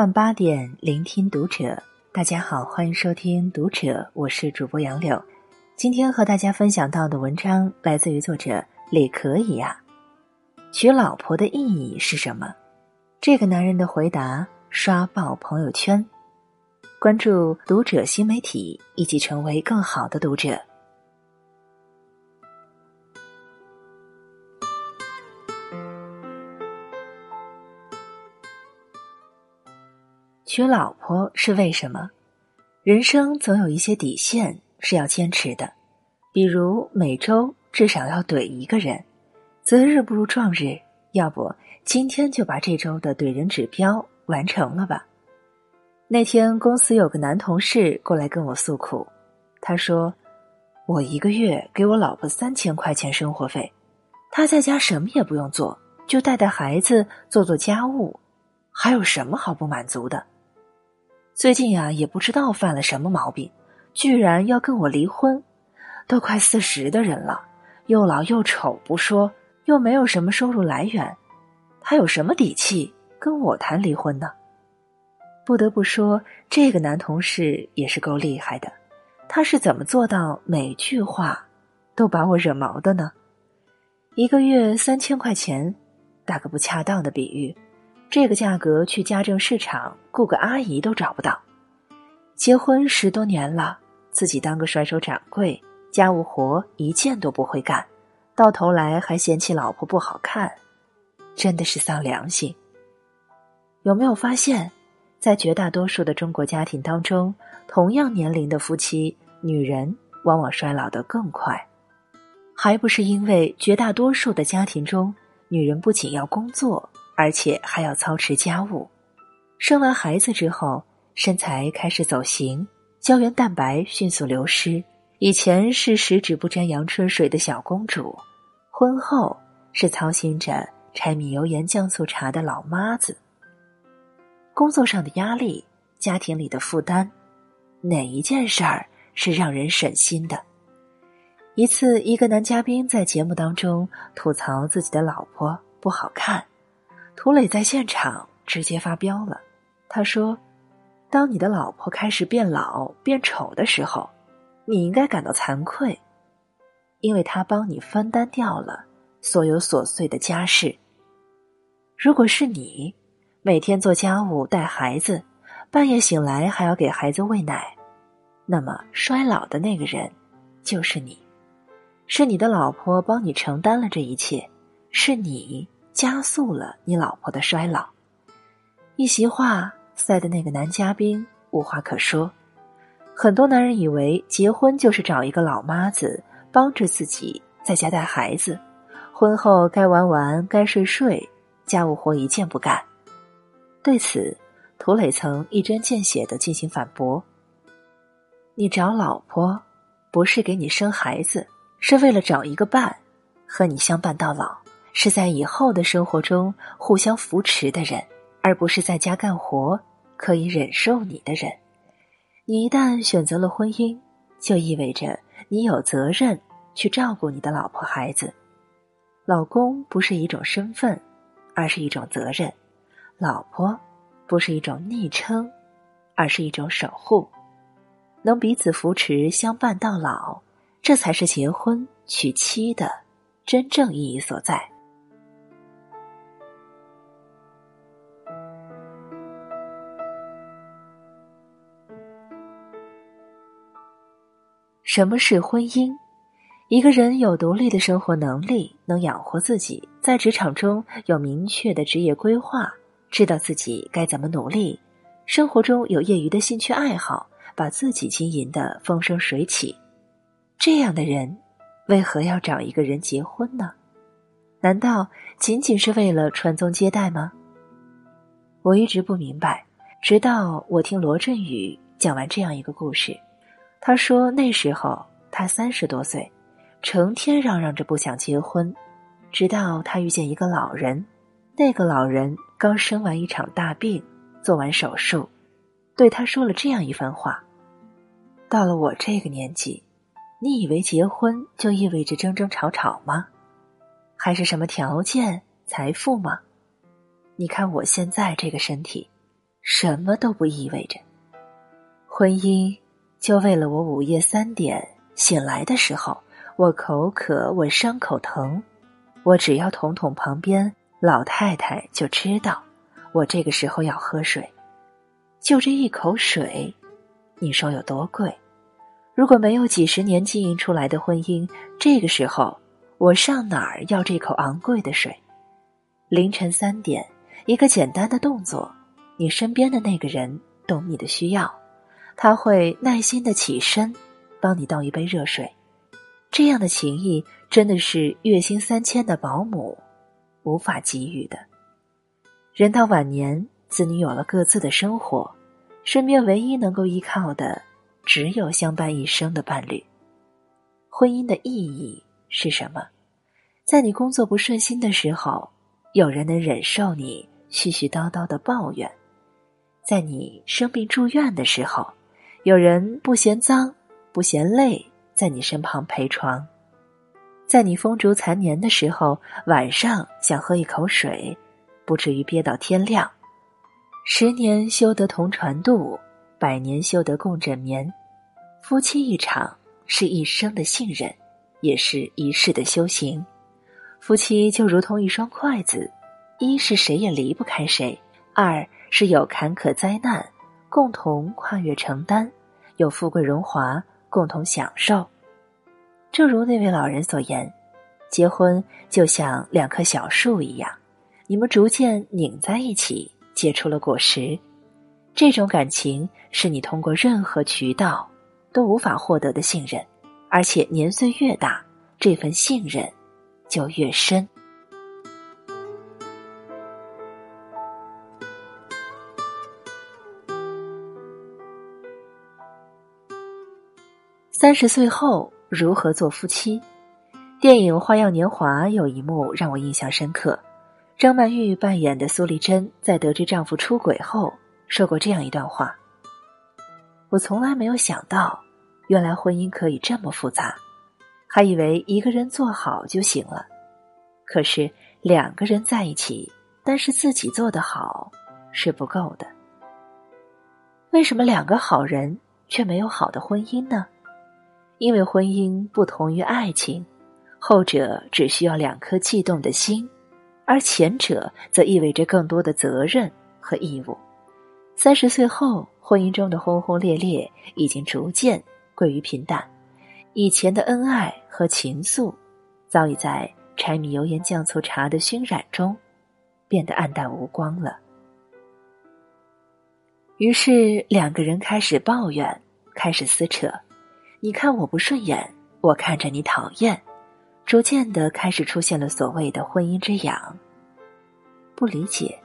晚八点，聆听读者。大家好，欢迎收听《读者》，我是主播杨柳。今天和大家分享到的文章来自于作者李可以呀。娶老婆的意义是什么？这个男人的回答刷爆朋友圈。关注《读者》新媒体，一起成为更好的读者。娶老婆是为什么？人生总有一些底线是要坚持的，比如每周至少要怼一个人，择日不如撞日，要不今天就把这周的怼人指标完成了吧。那天公司有个男同事过来跟我诉苦，他说：“我一个月给我老婆三千块钱生活费，他在家什么也不用做，就带带孩子、做做家务，还有什么好不满足的？”最近呀，也不知道犯了什么毛病，居然要跟我离婚。都快四十的人了，又老又丑不说，又没有什么收入来源，他有什么底气跟我谈离婚呢？不得不说，这个男同事也是够厉害的。他是怎么做到每句话都把我惹毛的呢？一个月三千块钱，打个不恰当的比喻。这个价格去家政市场雇个阿姨都找不到。结婚十多年了，自己当个甩手掌柜，家务活一件都不会干，到头来还嫌弃老婆不好看，真的是丧良心。有没有发现，在绝大多数的中国家庭当中，同样年龄的夫妻，女人往往衰老的更快，还不是因为绝大多数的家庭中，女人不仅要工作。而且还要操持家务，生完孩子之后，身材开始走形，胶原蛋白迅速流失。以前是十指不沾阳春水的小公主，婚后是操心着柴米油盐酱醋茶的老妈子。工作上的压力，家庭里的负担，哪一件事儿是让人省心的？一次，一个男嘉宾在节目当中吐槽自己的老婆不好看。涂磊在现场直接发飙了，他说：“当你的老婆开始变老变丑的时候，你应该感到惭愧，因为她帮你分担掉了所有琐碎的家事。如果是你，每天做家务、带孩子，半夜醒来还要给孩子喂奶，那么衰老的那个人就是你，是你的老婆帮你承担了这一切，是你。”加速了你老婆的衰老，一席话塞的那个男嘉宾无话可说。很多男人以为结婚就是找一个老妈子帮着自己在家带孩子，婚后该玩玩该睡睡，家务活一件不干。对此，涂磊曾一针见血的进行反驳：“你找老婆不是给你生孩子，是为了找一个伴，和你相伴到老。”是在以后的生活中互相扶持的人，而不是在家干活可以忍受你的人。你一旦选择了婚姻，就意味着你有责任去照顾你的老婆孩子。老公不是一种身份，而是一种责任；老婆不是一种昵称，而是一种守护。能彼此扶持、相伴到老，这才是结婚娶妻的真正意义所在。什么是婚姻？一个人有独立的生活能力，能养活自己，在职场中有明确的职业规划，知道自己该怎么努力，生活中有业余的兴趣爱好，把自己经营的风生水起。这样的人，为何要找一个人结婚呢？难道仅仅是为了传宗接代吗？我一直不明白，直到我听罗振宇讲完这样一个故事。他说：“那时候他三十多岁，成天嚷嚷着不想结婚，直到他遇见一个老人。那个老人刚生完一场大病，做完手术，对他说了这样一番话：到了我这个年纪，你以为结婚就意味着争争吵吵吗？还是什么条件、财富吗？你看我现在这个身体，什么都不意味着。婚姻就为了我午夜三点醒来的时候，我口渴，我伤口疼，我只要捅捅旁边老太太就知道，我这个时候要喝水，就这一口水，你说有多贵？如果没有几十年经营出来的婚姻，这个时候我上哪儿要这口昂贵的水？凌晨三点，一个简单的动作，你身边的那个人懂你的需要，他会耐心的起身，帮你倒一杯热水。这样的情谊，真的是月薪三千的保姆无法给予的。人到晚年，子女有了各自的生活，身边唯一能够依靠的。只有相伴一生的伴侣。婚姻的意义是什么？在你工作不顺心的时候，有人能忍受你絮絮叨叨的抱怨；在你生病住院的时候，有人不嫌脏不嫌累，在你身旁陪床；在你风烛残年的时候，晚上想喝一口水，不至于憋到天亮。十年修得同船渡。百年修得共枕眠，夫妻一场是一生的信任，也是一世的修行。夫妻就如同一双筷子，一是谁也离不开谁，二是有坎坷灾难共同跨越承担，有富贵荣华共同享受。正如那位老人所言，结婚就像两棵小树一样，你们逐渐拧在一起，结出了果实。这种感情是你通过任何渠道都无法获得的信任，而且年岁越大，这份信任就越深。三十岁后如何做夫妻？电影《花样年华》有一幕让我印象深刻，张曼玉扮演的苏丽珍在得知丈夫出轨后。说过这样一段话：“我从来没有想到，原来婚姻可以这么复杂，还以为一个人做好就行了。可是两个人在一起，但是自己做得好是不够的。为什么两个好人却没有好的婚姻呢？因为婚姻不同于爱情，后者只需要两颗悸动的心，而前者则意味着更多的责任和义务。”三十岁后，婚姻中的轰轰烈烈已经逐渐归于平淡，以前的恩爱和情愫，早已在柴米油盐酱醋茶的熏染中，变得黯淡无光了。于是，两个人开始抱怨，开始撕扯。你看我不顺眼，我看着你讨厌，逐渐的开始出现了所谓的婚姻之痒。不理解。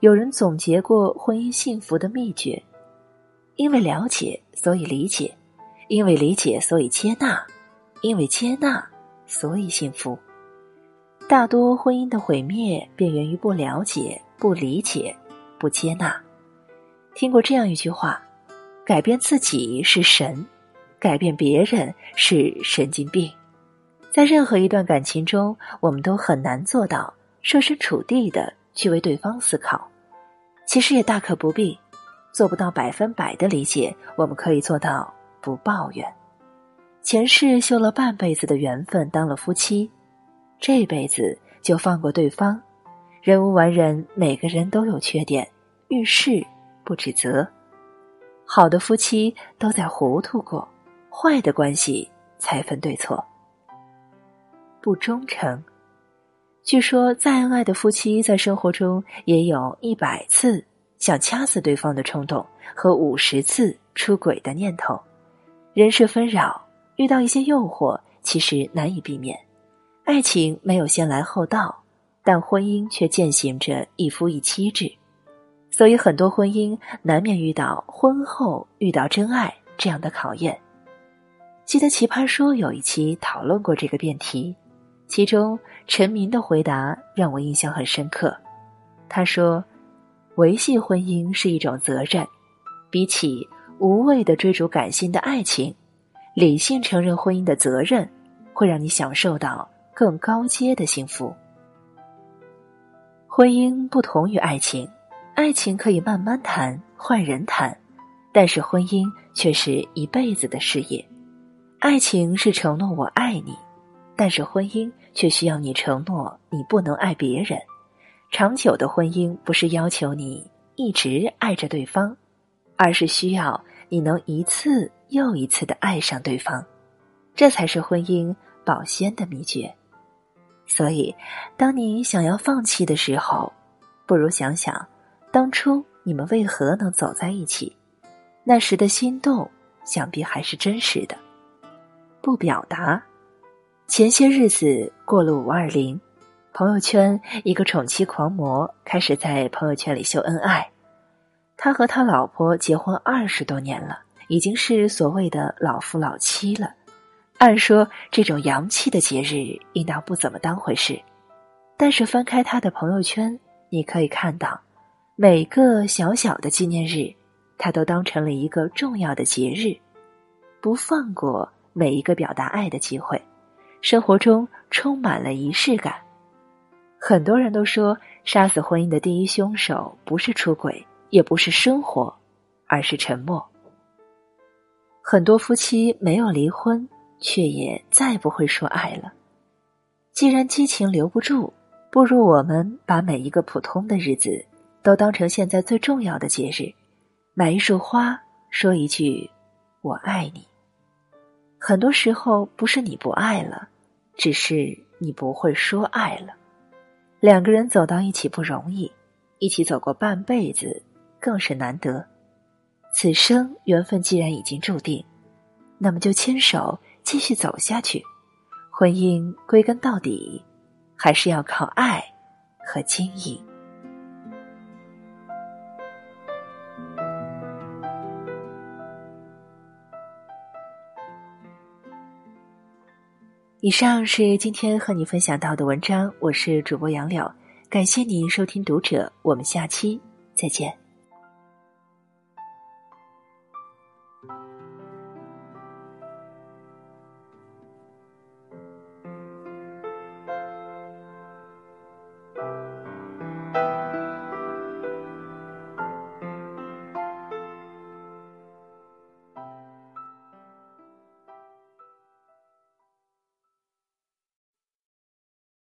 有人总结过婚姻幸福的秘诀：因为了解，所以理解；因为理解，所以接纳；因为接纳，所以幸福。大多婚姻的毁灭便源于不了解、不理解、不接纳。听过这样一句话：改变自己是神，改变别人是神经病。在任何一段感情中，我们都很难做到设身处地的。去为对方思考，其实也大可不必。做不到百分百的理解，我们可以做到不抱怨。前世修了半辈子的缘分，当了夫妻，这辈子就放过对方。人无完人，每个人都有缺点，遇事不指责。好的夫妻都在糊涂过，坏的关系才分对错。不忠诚。据说，再恩爱的夫妻在生活中也有一百次想掐死对方的冲动和五十次出轨的念头。人事纷扰，遇到一些诱惑，其实难以避免。爱情没有先来后到，但婚姻却践行着一夫一妻制，所以很多婚姻难免遇到婚后遇到真爱这样的考验。记得《奇葩说》有一期讨论过这个辩题。其中，陈明的回答让我印象很深刻。他说：“维系婚姻是一种责任，比起无谓的追逐感性的爱情，理性承认婚姻的责任，会让你享受到更高阶的幸福。婚姻不同于爱情，爱情可以慢慢谈，换人谈，但是婚姻却是一辈子的事业。爱情是承诺我爱你，但是婚姻却需要你承诺你不能爱别人。长久的婚姻不是要求你一直爱着对方，而是需要你能一次又一次的爱上对方，这才是婚姻保鲜的秘诀。所以，当你想要放弃的时候，不如想想当初你们为何能走在一起，那时的心动，想必还是真实的。不表达。前些日子过了五二零，朋友圈一个宠妻狂魔开始在朋友圈里秀恩爱。他和他老婆结婚二十多年了，已经是所谓的老夫老妻了。按说这种洋气的节日应当不怎么当回事，但是翻开他的朋友圈，你可以看到，每个小小的纪念日，他都当成了一个重要的节日，不放过。每一个表达爱的机会，生活中充满了仪式感。很多人都说，杀死婚姻的第一凶手不是出轨，也不是生活，而是沉默。很多夫妻没有离婚，却也再不会说爱了。既然激情留不住，不如我们把每一个普通的日子都当成现在最重要的节日，买一束花，说一句“我爱你”。很多时候不是你不爱了，只是你不会说爱了。两个人走到一起不容易，一起走过半辈子更是难得。此生缘分既然已经注定，那么就牵手继续走下去。婚姻归根到底，还是要靠爱和经营。以上是今天和你分享到的文章我是主播杨柳感谢您收听读者我们下期再见。